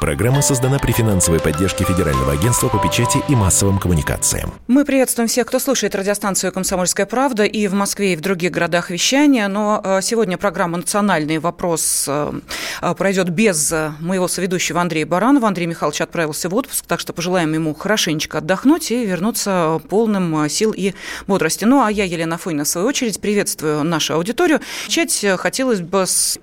Программа создана при финансовой поддержке Федерального агентства по печати и массовым коммуникациям. Мы приветствуем всех, кто слушает радиостанцию «Комсомольская правда» и в Москве, и в других городах вещания. Но э, сегодня программа «Национальный вопрос» э, э, пройдет без моего соведущего Андрея Баранова. Андрей Михайлович отправился в отпуск, так что пожелаем ему хорошенечко отдохнуть и вернуться полным сил и бодрости. Ну, а я, Елена Афонина, в свою очередь, приветствую нашу аудиторию. Начать хотелось бы с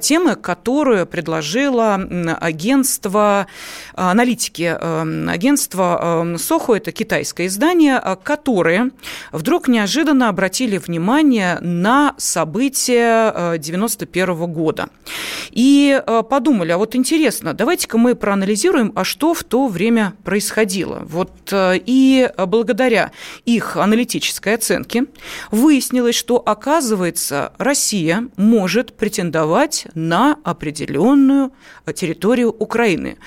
темы, которую предложила агентство агентство, э, аналитики э, агентства э, Сохо, это китайское издание, которые вдруг неожиданно обратили внимание на события 91 года. И подумали, а вот интересно, давайте-ка мы проанализируем, а что в то время происходило. Вот и благодаря их аналитической оценке выяснилось, что, оказывается, Россия может претендовать на определенную территорию Украины Украины.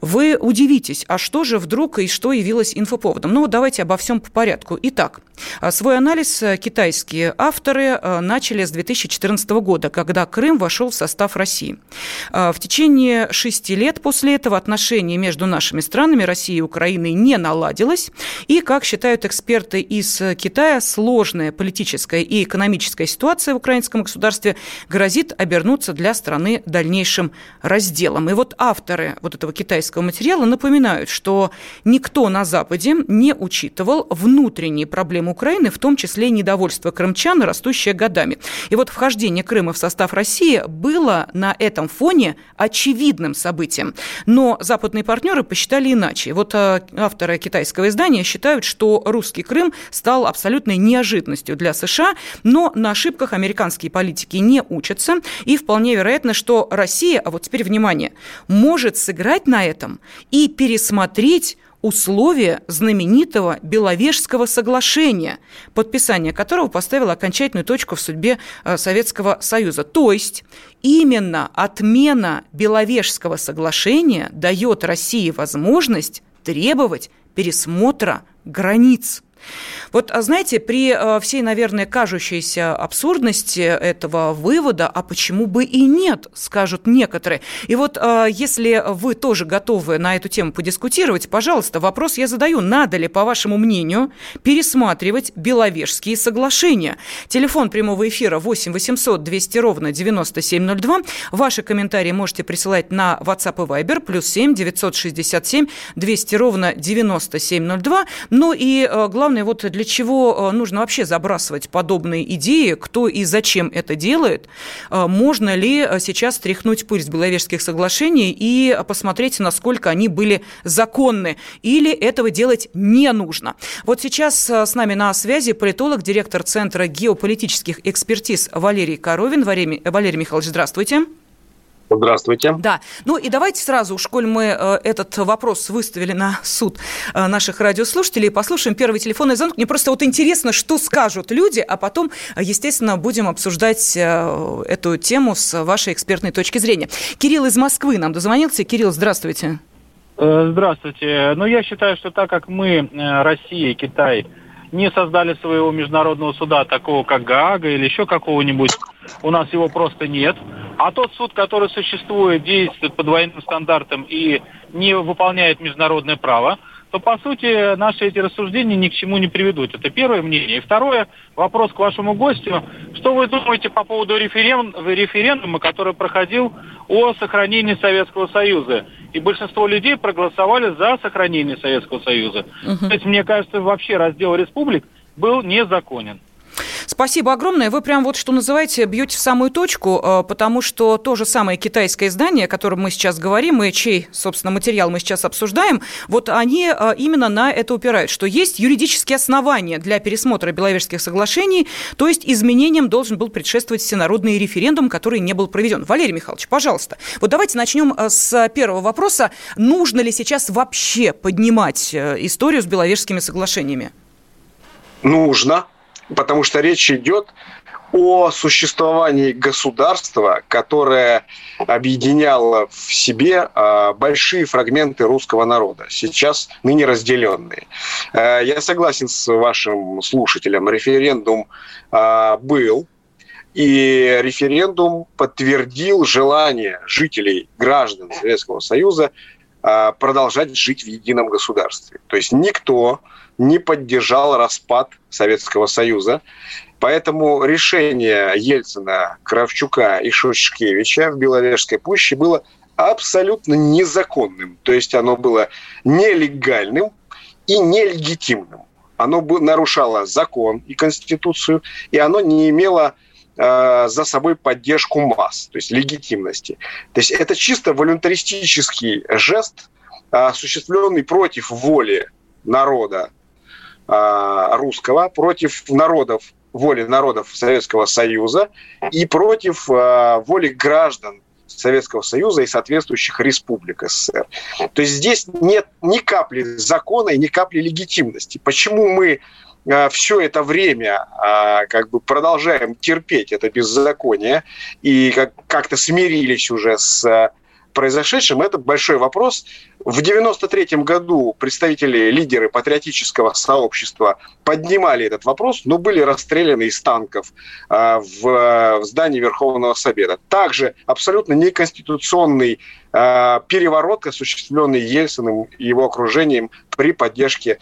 Вы удивитесь, а что же вдруг и что явилось инфоповодом? Ну, давайте обо всем по порядку. Итак, свой анализ э, китайские авторы э, начали с 2014 года, когда Крым вошел в состав России. А, в течение шести лет после этого отношения между нашими странами, Россией и Украиной, не наладилось. И, как считают эксперты из Китая, сложная политическая и экономическая ситуация в украинском государстве грозит обернуться для страны дальнейшим разделом. И вот авторы вот этого китайского материала напоминают, что никто на Западе не учитывал внутренние проблемы Украины, в том числе и недовольство крымчан, растущее годами. И вот вхождение Крыма в состав России было на этом фоне очевидным событием. Но западные партнеры посчитали иначе. Вот э, авторы китайского издания считают, что русский Крым стал абсолютной неожиданностью для США, но на ошибках американские политики не учатся, и вполне вероятно, что Россия, а вот теперь внимание, может сыграть на это этом и пересмотреть условия знаменитого Беловежского соглашения, подписание которого поставило окончательную точку в судьбе э, Советского Союза. То есть именно отмена Беловежского соглашения дает России возможность требовать пересмотра границ. Вот, а знаете, при э, всей, наверное, кажущейся абсурдности этого вывода, а почему бы и нет, скажут некоторые. И вот э, если вы тоже готовы на эту тему подискутировать, пожалуйста, вопрос я задаю. Надо ли, по вашему мнению, пересматривать Беловежские соглашения? Телефон прямого эфира 8 800 200 ровно 9702. Ваши комментарии можете присылать на WhatsApp и Viber, плюс 7 967 200 ровно 9702. Ну и э, главное, вот для для чего э, нужно вообще забрасывать подобные идеи, кто и зачем это делает, э, можно ли э, сейчас стряхнуть пыль с Беловежских соглашений и посмотреть, насколько они были законны, или этого делать не нужно. Вот сейчас с нами на связи политолог, директор Центра геополитических экспертиз Валерий Коровин. Валерий Михайлович, здравствуйте. Здравствуйте. Да. Ну и давайте сразу, уж коль мы э, этот вопрос выставили на суд э, наших радиослушателей, послушаем первый телефонный звонок. Мне просто вот интересно, что скажут люди, а потом, естественно, будем обсуждать э, эту тему с вашей экспертной точки зрения. Кирилл из Москвы нам дозвонился. Кирилл, здравствуйте. Здравствуйте. Ну, я считаю, что так как мы, Россия и Китай, не создали своего международного суда, такого как Гаага или еще какого-нибудь, у нас его просто нет. А тот суд, который существует, действует по двойным стандартам и не выполняет международное право, то, по сути, наши эти рассуждения ни к чему не приведут. Это первое мнение. И второе, вопрос к вашему гостю. Что вы думаете по поводу референ... референдума, который проходил о сохранении Советского Союза? И большинство людей проголосовали за сохранение Советского Союза. Uh-huh. То есть, мне кажется, вообще раздел республик был незаконен. Спасибо огромное. Вы прям вот, что называете, бьете в самую точку, э, потому что то же самое китайское издание, о котором мы сейчас говорим, и чей, собственно, материал мы сейчас обсуждаем, вот они э, именно на это упирают, что есть юридические основания для пересмотра Беловежских соглашений, то есть изменениям должен был предшествовать всенародный референдум, который не был проведен. Валерий Михайлович, пожалуйста, вот давайте начнем э, с первого вопроса. Нужно ли сейчас вообще поднимать историю с Беловежскими соглашениями? Нужно. Потому что речь идет о существовании государства, которое объединяло в себе а, большие фрагменты русского народа, сейчас ныне разделенные. Э, я согласен с вашим слушателем, референдум а, был, и референдум подтвердил желание жителей, граждан Советского Союза продолжать жить в едином государстве. То есть никто не поддержал распад Советского Союза. Поэтому решение Ельцина, Кравчука и Шушкевича в Беловежской пуще было абсолютно незаконным. То есть оно было нелегальным и нелегитимным. Оно нарушало закон и конституцию, и оно не имело э, за собой поддержку масс, то есть легитимности. То есть это чисто волюнтаристический жест, осуществленный против воли народа а, русского, против народов, воли народов Советского Союза и против воли граждан Советского Союза и соответствующих республик СССР. То есть здесь нет ни капли закона и ни капли легитимности. Почему мы все это время как бы продолжаем терпеть это беззаконие и как-то смирились уже с произошедшем, это большой вопрос. В 1993 году представители, лидеры патриотического сообщества поднимали этот вопрос, но были расстреляны из танков а, в, в здании Верховного Совета. Также абсолютно неконституционный а, переворот, осуществленный Ельциным и его окружением при поддержке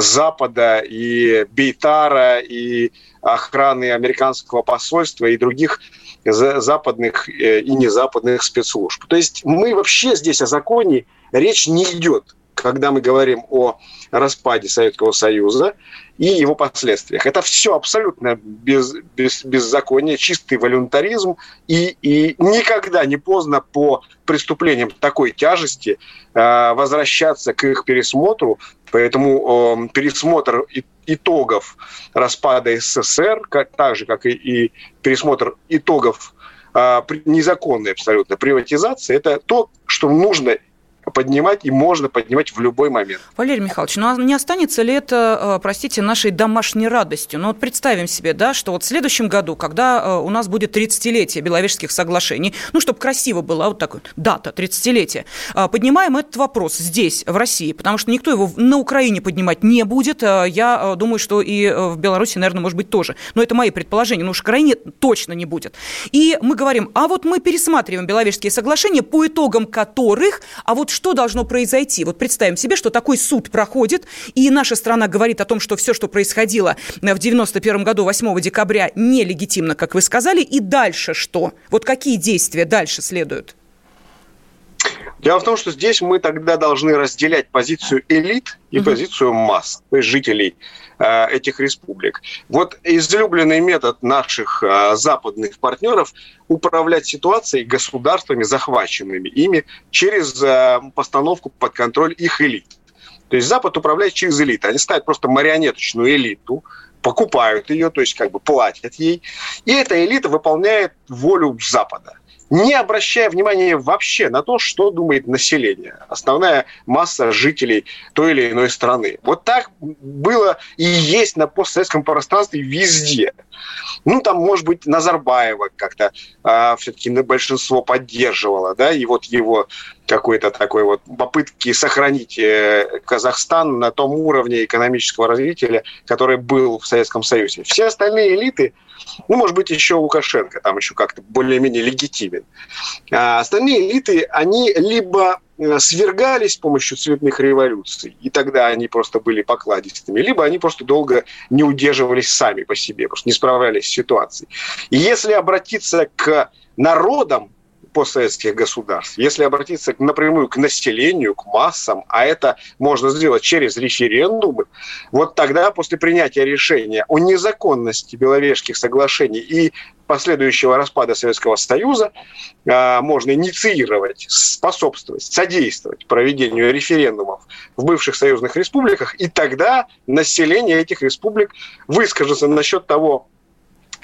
Запада и Бейтара, и охраны американского посольства и других западных э, и незападных спецслужб. То есть мы вообще здесь о законе речь не идет, когда мы говорим о распаде Советского Союза и его последствиях. Это все абсолютно без, без, беззаконие, чистый волюнтаризм, и, и никогда не поздно по преступлениям такой тяжести э, возвращаться к их пересмотру. Поэтому э, пересмотр итогов распада СССР, как, так же, как и, и пересмотр итогов э, незаконной абсолютно приватизации, это то, что нужно поднимать и можно поднимать в любой момент. Валерий Михайлович, ну а не останется ли это, э, простите, нашей домашней радостью? Ну вот представим себе, да, что вот в следующем году, когда э, у нас будет 30-летие Беловежских соглашений, ну, чтобы красиво была вот такая дата, 30-летие, э, поднимаем этот вопрос здесь, в России, потому что никто его на Украине поднимать не будет. Я думаю, что и в Беларуси, наверное, может быть, тоже. Но это мои предположения, но уж Украине точно не будет. И мы говорим, а вот мы пересматриваем Беловежские соглашения, по итогам которых, а вот что должно произойти? Вот представим себе, что такой суд проходит, и наша страна говорит о том, что все, что происходило в 91 году 8 декабря, нелегитимно, как вы сказали, и дальше что? Вот какие действия дальше следуют? Дело в том, что здесь мы тогда должны разделять позицию элит и угу. позицию масс, то есть жителей э, этих республик. Вот излюбленный метод наших э, западных партнеров управлять ситуацией государствами, захваченными ими, через э, постановку под контроль их элит. То есть Запад управляет через элиты. Они ставят просто марионеточную элиту, покупают ее, то есть как бы платят ей. И эта элита выполняет волю Запада не обращая внимания вообще на то, что думает население, основная масса жителей той или иной страны. Вот так было и есть на постсоветском пространстве везде. Ну, там, может быть, Назарбаева как-то а, все-таки на большинство поддерживала, да, и вот его какой-то такой вот попытки сохранить э, Казахстан на том уровне экономического развития, который был в Советском Союзе. Все остальные элиты – ну, может быть, еще Лукашенко там еще как-то более-менее легитимен. А остальные элиты, они либо э, свергались с помощью цветных революций, и тогда они просто были покладистыми, либо они просто долго не удерживались сами по себе, просто не справлялись с ситуацией. И если обратиться к народам, постсоветских государств. Если обратиться напрямую к населению, к массам, а это можно сделать через референдумы, вот тогда после принятия решения о незаконности Беловежских соглашений и последующего распада Советского Союза э, можно инициировать, способствовать, содействовать проведению референдумов в бывших союзных республиках, и тогда население этих республик выскажется насчет того,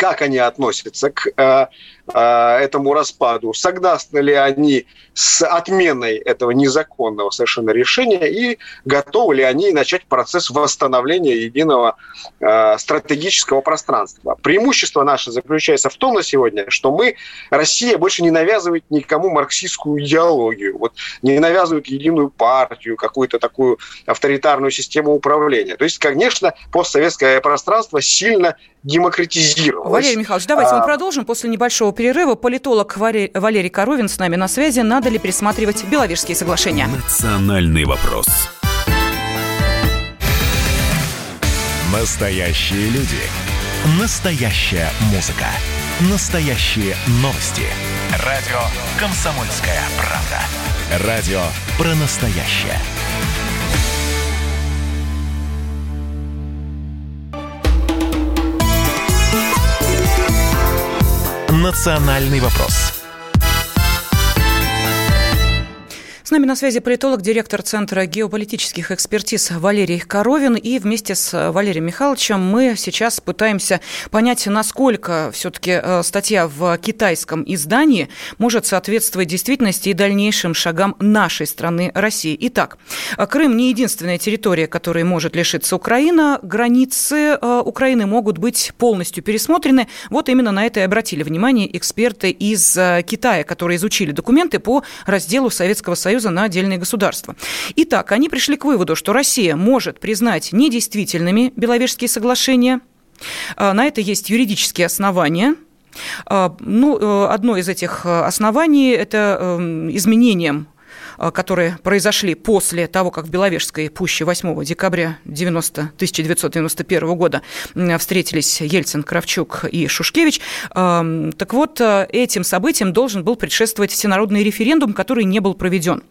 как они относятся к э, э, этому распаду, согласны ли они с отменой этого незаконного совершенно решения и готовы ли они начать процесс восстановления единого э, стратегического пространства. Преимущество наше заключается в том на сегодня, что мы, Россия, больше не навязывает никому марксистскую идеологию, вот не навязывает единую партию, какую-то такую авторитарную систему управления. То есть, конечно, постсоветское пространство сильно демократизировалось. Валерий Михайлович, давайте а... мы продолжим после небольшого перерыва. Политолог Валерий Коровин с нами на связи. Надо ли пересматривать Беловежские соглашения? Национальный вопрос. Настоящие люди. Настоящая музыка. Настоящие новости. Радио «Комсомольская правда». Радио про настоящее. «Национальный вопрос» нами на связи политолог, директор Центра геополитических экспертиз Валерий Коровин. И вместе с Валерием Михайловичем мы сейчас пытаемся понять, насколько все-таки э, статья в китайском издании может соответствовать действительности и дальнейшим шагам нашей страны России. Итак, Крым не единственная территория, которой может лишиться Украина. Границы э, Украины могут быть полностью пересмотрены. Вот именно на это и обратили внимание эксперты из э, Китая, которые изучили документы по разделу Советского Союза Союза на отдельные государства. Итак, они пришли к выводу, что Россия может признать недействительными Беловежские соглашения. А, на это есть юридические основания. А, ну, э, одно из этих э, оснований – это эм, изменением которые произошли после того, как в Беловежской пуще 8 декабря 90, 1991 года встретились Ельцин, Кравчук и Шушкевич. Эм, так вот, э, этим событиям должен был предшествовать всенародный референдум, который не был проведен.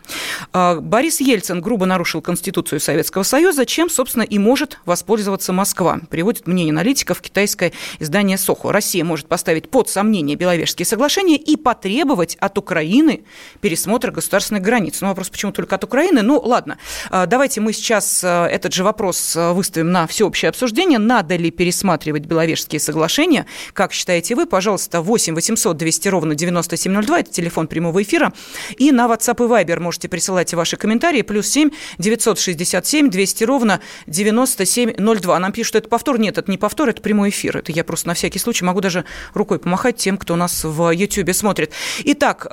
Э, Борис Ельцин грубо нарушил Конституцию Советского Союза, чем, собственно, и может воспользоваться Москва. Приводит мнение аналитиков китайское издание «Сохо». Россия может поставить под сомнение Беловежские соглашения и потребовать от Украины пересмотра государственных границ Ну, вопрос, почему только от Украины? Ну, ладно, а, давайте мы сейчас а, этот же вопрос а, выставим на всеобщее обсуждение. Надо ли пересматривать Беловежские соглашения? Как считаете вы? Пожалуйста, 8 800 200 ровно 9702, это телефон прямого эфира. И на WhatsApp и Viber можете присылать ваши комментарии. Плюс 7 967 200 ровно 9702. Нам пишут, это повтор. Нет, это не повтор, это прямой эфир. Это я просто на всякий случай могу даже рукой помахать тем, кто нас в YouTube смотрит. Итак,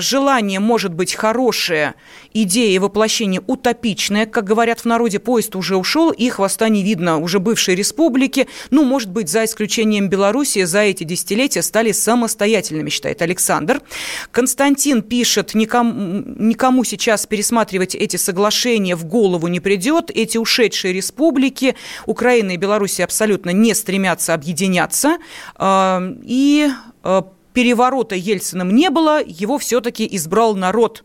желание может быть хорошее хорошая идея воплощения утопичная, как говорят в народе, поезд уже ушел, и хвоста не видно уже бывшей республики. Ну, может быть, за исключением Белоруссии, за эти десятилетия стали самостоятельными, считает Александр. Константин пишет, никому, никому сейчас пересматривать эти соглашения в голову не придет. Эти ушедшие республики, Украина и Белоруссия абсолютно не стремятся объединяться. А, и а, переворота Ельциным не было, его все-таки избрал народ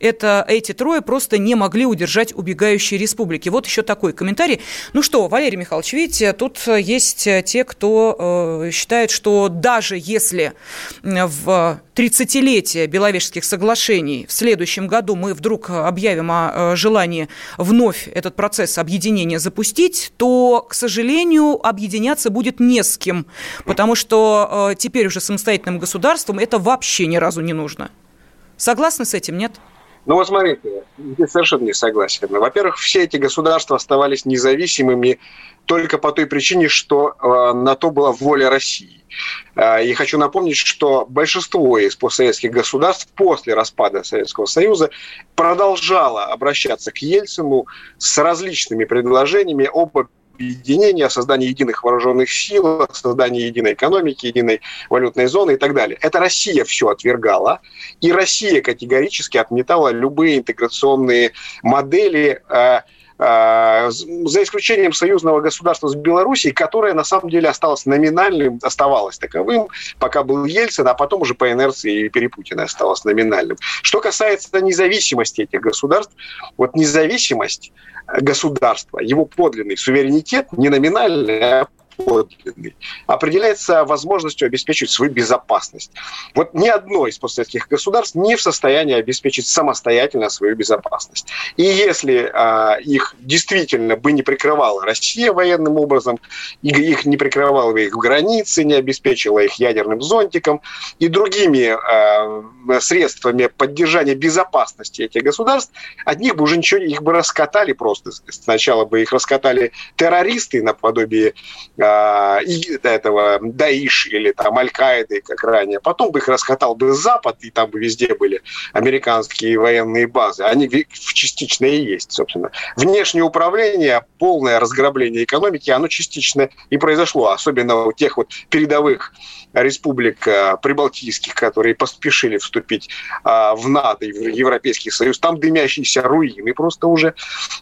это эти трое просто не могли удержать убегающие республики. Вот еще такой комментарий. Ну что, Валерий Михайлович, видите, тут есть те, кто э, считает, что даже если в 30-летие Беловежских соглашений в следующем году мы вдруг объявим о желании вновь этот процесс объединения запустить, то, к сожалению, объединяться будет не с кем, потому что э, теперь уже самостоятельным государством это вообще ни разу не нужно. Согласны с этим, нет? Ну вот смотрите, я совершенно не согласен. Во-первых, все эти государства оставались независимыми только по той причине, что э, на то была воля России. Э, и хочу напомнить, что большинство из постсоветских государств после распада Советского Союза продолжало обращаться к Ельцину с различными предложениями об объединения, о создании единых вооруженных сил, о создании единой экономики, единой валютной зоны и так далее. Это Россия все отвергала, и Россия категорически отметала любые интеграционные модели э, за исключением союзного государства с Белоруссией, которое на самом деле осталось номинальным, оставалось таковым, пока был Ельцин, а потом уже по инерции и Перепутина осталось номинальным. Что касается независимости этих государств, вот независимость государства, его подлинный суверенитет, не номинальный, а подлинный, определяется возможностью обеспечить свою безопасность. Вот ни одно из постсоветских государств не в состоянии обеспечить самостоятельно свою безопасность. И если а, их действительно бы не прикрывала Россия военным образом, и их не прикрывала бы их границы, не обеспечила их ядерным зонтиком и другими а, средствами поддержания безопасности этих государств, от них бы уже ничего, их бы раскатали просто. Сначала бы их раскатали террористы наподобие а, этого Даиш или там Аль-Каиды, как ранее. Потом бы их раскатал бы Запад, и там бы везде были американские военные базы. Они частично и есть, собственно. Внешнее управление, полное разграбление экономики, оно частично и произошло, особенно у тех вот передовых республик э, прибалтийских, которые поспешили вступить э, в НАТО и в Европейский Союз. Там дымящиеся руины просто уже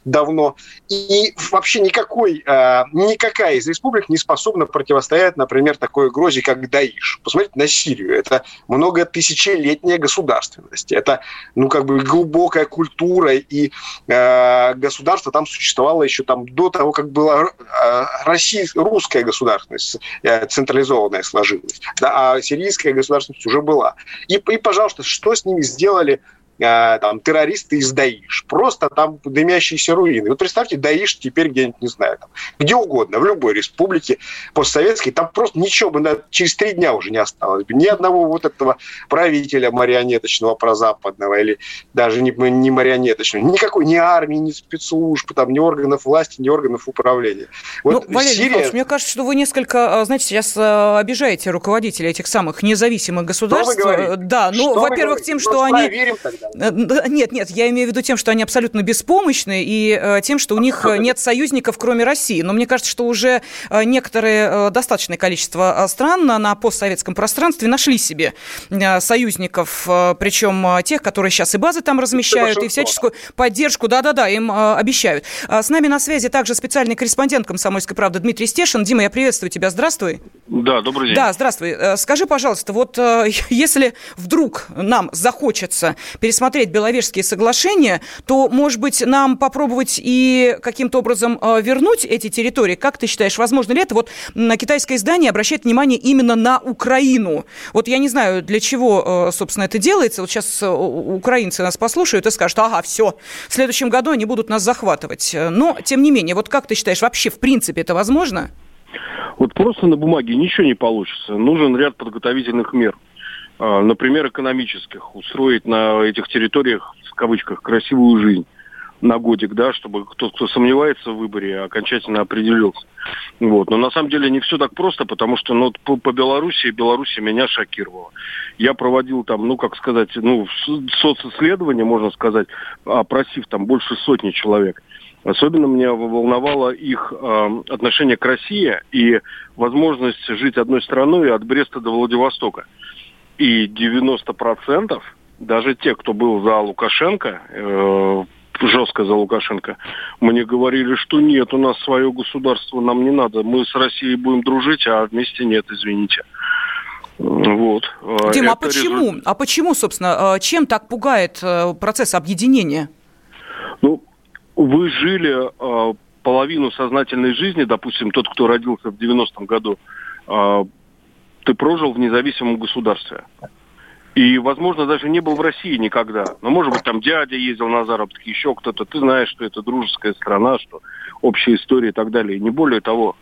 давно. И вообще никакой, никакая из республик не способна противостоять, например, такой угрозе, как Даиш. Посмотрите на Сирию. Это многотысячелетняя государственность. Это, ну, как бы глубокая культура, и э, государство там существовало еще там до того, как была э, Россия, русская государственность э, централизованная сложилась да, а сирийская государственность уже была. И, и, пожалуйста, что с ними сделали там, террористы из Даиш. Просто там дымящиеся руины. Вот представьте, Даиш теперь где-нибудь, не знаю, там, где угодно, в любой республике постсоветской, там просто ничего бы на, через три дня уже не осталось. Ни одного вот этого правителя марионеточного прозападного или даже не, не марионеточного. Никакой ни армии, ни спецслужб, там, ни органов власти, ни органов управления. Вот ну, Валерий Сирия... Мне кажется, что вы несколько, а, знаете, сейчас а, обижаете руководителей этих самых независимых государств. Да, ну, во-первых, тем, что ну, они... Тогда. Э, нет, нет, я имею в виду тем, что они абсолютно беспомощны, и э, тем, что у них э, нет союзников, кроме России. Но мне кажется, что уже некоторые, достаточное количество стран на постсоветском пространстве нашли себе союзников, причем тех, которые сейчас и базы там размещают, и всяческую поддержку, да-да-да, им обещают. С нами на связи также специальный корреспондент «Комсомольской правды» Дмитрий Стешин. Дима, я приветствую тебя, здравствуй. Да, добрый день. Да, здравствуй. Скажи, пожалуйста, вот если вдруг нам захочется пересмотреть Беловежские соглашения, то, может быть, нам попробовать и каким-то образом э, вернуть эти территории? Как ты считаешь, возможно ли это? Вот на китайское издание обращает внимание именно на Украину. Вот я не знаю, для чего, э, собственно, это делается. Вот сейчас э, украинцы нас послушают и скажут, ага, все, в следующем году они будут нас захватывать. Но, тем не менее, вот как ты считаешь, вообще, в принципе, это возможно? Вот просто на бумаге ничего не получится. Нужен ряд подготовительных мер. А, например, экономических, устроить на этих территориях, в кавычках, красивую жизнь на годик, да, чтобы тот, кто сомневается в выборе, окончательно определился. Вот. Но на самом деле не все так просто, потому что ну, по, по Беларуси, Беларуси меня шокировала. Я проводил там, ну, как сказать, ну, социсследование, можно сказать, опросив там больше сотни человек. Особенно меня волновало их э, отношение к России и возможность жить одной страной от Бреста до Владивостока. И 90% даже те, кто был за Лукашенко, э, жестко за Лукашенко, мне говорили, что нет, у нас свое государство, нам не надо, мы с Россией будем дружить, а вместе нет, извините. Вот. Дима, а почему? Результ... А почему, собственно, э, чем так пугает э, процесс объединения? Ну, вы жили э, половину сознательной жизни, допустим, тот, кто родился в 90-м году, ты прожил в независимом государстве. И, возможно, даже не был в России никогда. Но, может быть, там дядя ездил на заработки, еще кто-то. Ты знаешь, что это дружеская страна, что общая история и так далее. И не более того.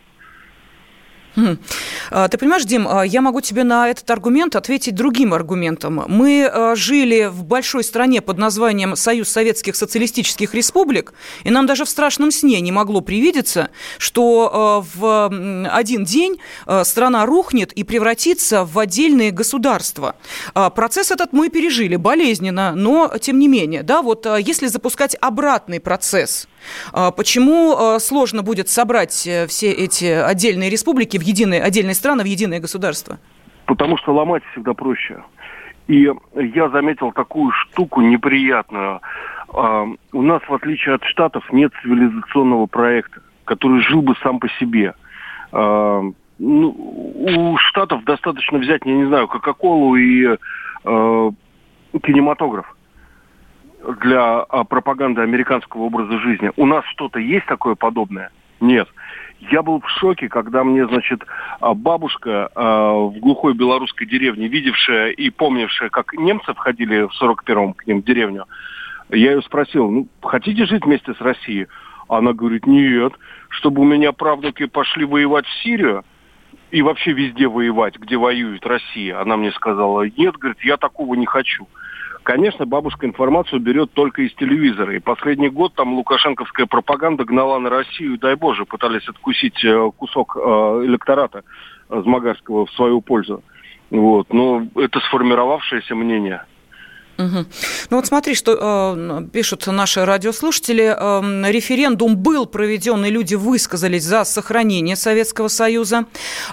А, ты понимаешь, Дим, а, я могу тебе на этот аргумент ответить другим аргументом. Мы а, жили в большой стране под названием Союз Советских Социалистических Республик, и нам даже в страшном сне не могло привидеться, что в один день страна рухнет и превратится в отдельные государства. Процесс этот мы пережили болезненно, но тем не менее, да, вот если запускать обратный процесс, почему сложно будет собрать э, все эти отдельные республики в единые, отдельные страны в единое государство? Потому что ломать всегда проще. И я заметил такую штуку неприятную. А, у нас, в отличие от Штатов, нет цивилизационного проекта, который жил бы сам по себе. А, ну, у Штатов достаточно взять, я не знаю, Кока-Колу и кинематограф для пропаганды американского образа жизни. У нас что-то есть такое подобное? Нет. Я был в шоке, когда мне, значит, а, бабушка э, в глухой белорусской деревне, видевшая и помнившая, как немцы входили в 41-м к ним в деревню, я ее спросил, ну, хотите жить вместе с Россией? Она говорит, нет, чтобы у меня правнуки пошли воевать в Сирию и вообще везде воевать, где воюет Россия. Она мне сказала, нет, говорит, я такого не хочу. Конечно, бабушка информацию берет только из телевизора. И последний год там лукашенковская пропаганда гнала на Россию, дай Боже, пытались откусить э, кусок э, электората Змагарского в свою пользу. Вот. Но это сформировавшееся мнение. Угу. Ну вот смотри, что э, пишут наши радиослушатели. Э, референдум был проведен, и люди высказались за сохранение Советского Союза.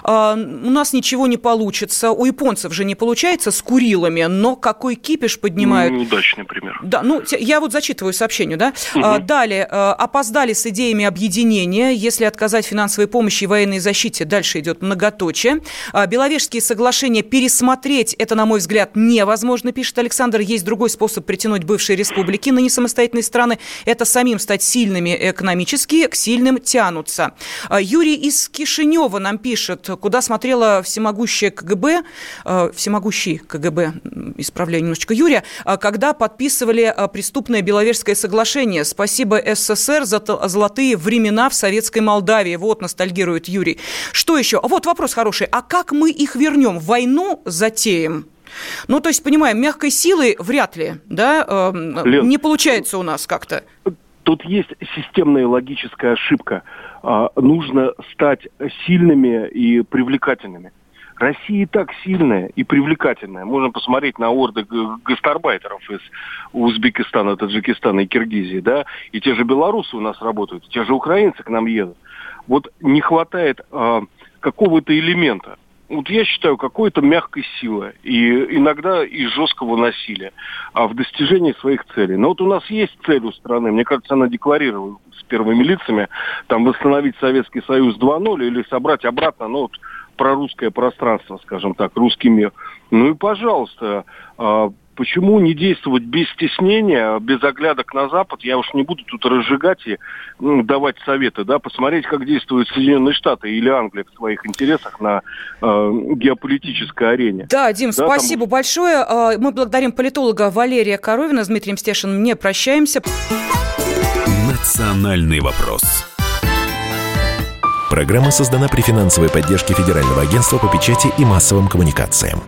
Э, у нас ничего не получится. У японцев же не получается с Курилами, но какой кипиш поднимают. Ну, неудачный пример. Да, ну я вот зачитываю сообщение, да. Угу. Далее. Э, опоздали с идеями объединения. Если отказать финансовой помощи и военной защите, дальше идет многоточие. Э, Беловежские соглашения пересмотреть, это, на мой взгляд, невозможно, пишет Александр есть другой способ притянуть бывшие республики на несамостоятельные страны. Это самим стать сильными экономически, к сильным тянутся. А, Юрий из Кишинева нам пишет, куда смотрела всемогущая КГБ, а, всемогущий КГБ, исправляю немножечко Юрия, а, когда подписывали преступное Беловежское соглашение. Спасибо СССР за золотые времена в советской Молдавии. Вот ностальгирует Юрий. Что еще? Вот вопрос хороший. А как мы их вернем? Войну затеем? Ну, то есть, понимаем, мягкой силой вряд ли, да, э, Лен, не получается у нас как-то. Тут есть системная логическая ошибка. А, нужно стать сильными и привлекательными. Россия и так сильная и привлекательная. Можно посмотреть на орды гастарбайтеров из Узбекистана, Таджикистана и Киргизии, да, и те же белорусы у нас работают, те же украинцы к нам едут. Вот не хватает э, какого-то элемента вот я считаю, какой-то мягкой силы и иногда и жесткого насилия а в достижении своих целей. Но вот у нас есть цель у страны, мне кажется, она декларирована с первыми лицами, там восстановить Советский Союз 2.0 или собрать обратно, ну вот про русское пространство, скажем так, русский мир. Ну и, пожалуйста, а, Почему не действовать без стеснения, без оглядок на Запад? Я уж не буду тут разжигать и ну, давать советы, да, посмотреть, как действуют Соединенные Штаты или Англия в своих интересах на э, геополитической арене. Да, Дим, да, спасибо там... большое. А, мы благодарим политолога Валерия Коровина с Дмитрием Стешиным. Не прощаемся. Национальный вопрос. Программа создана при финансовой поддержке Федерального агентства по печати и массовым коммуникациям.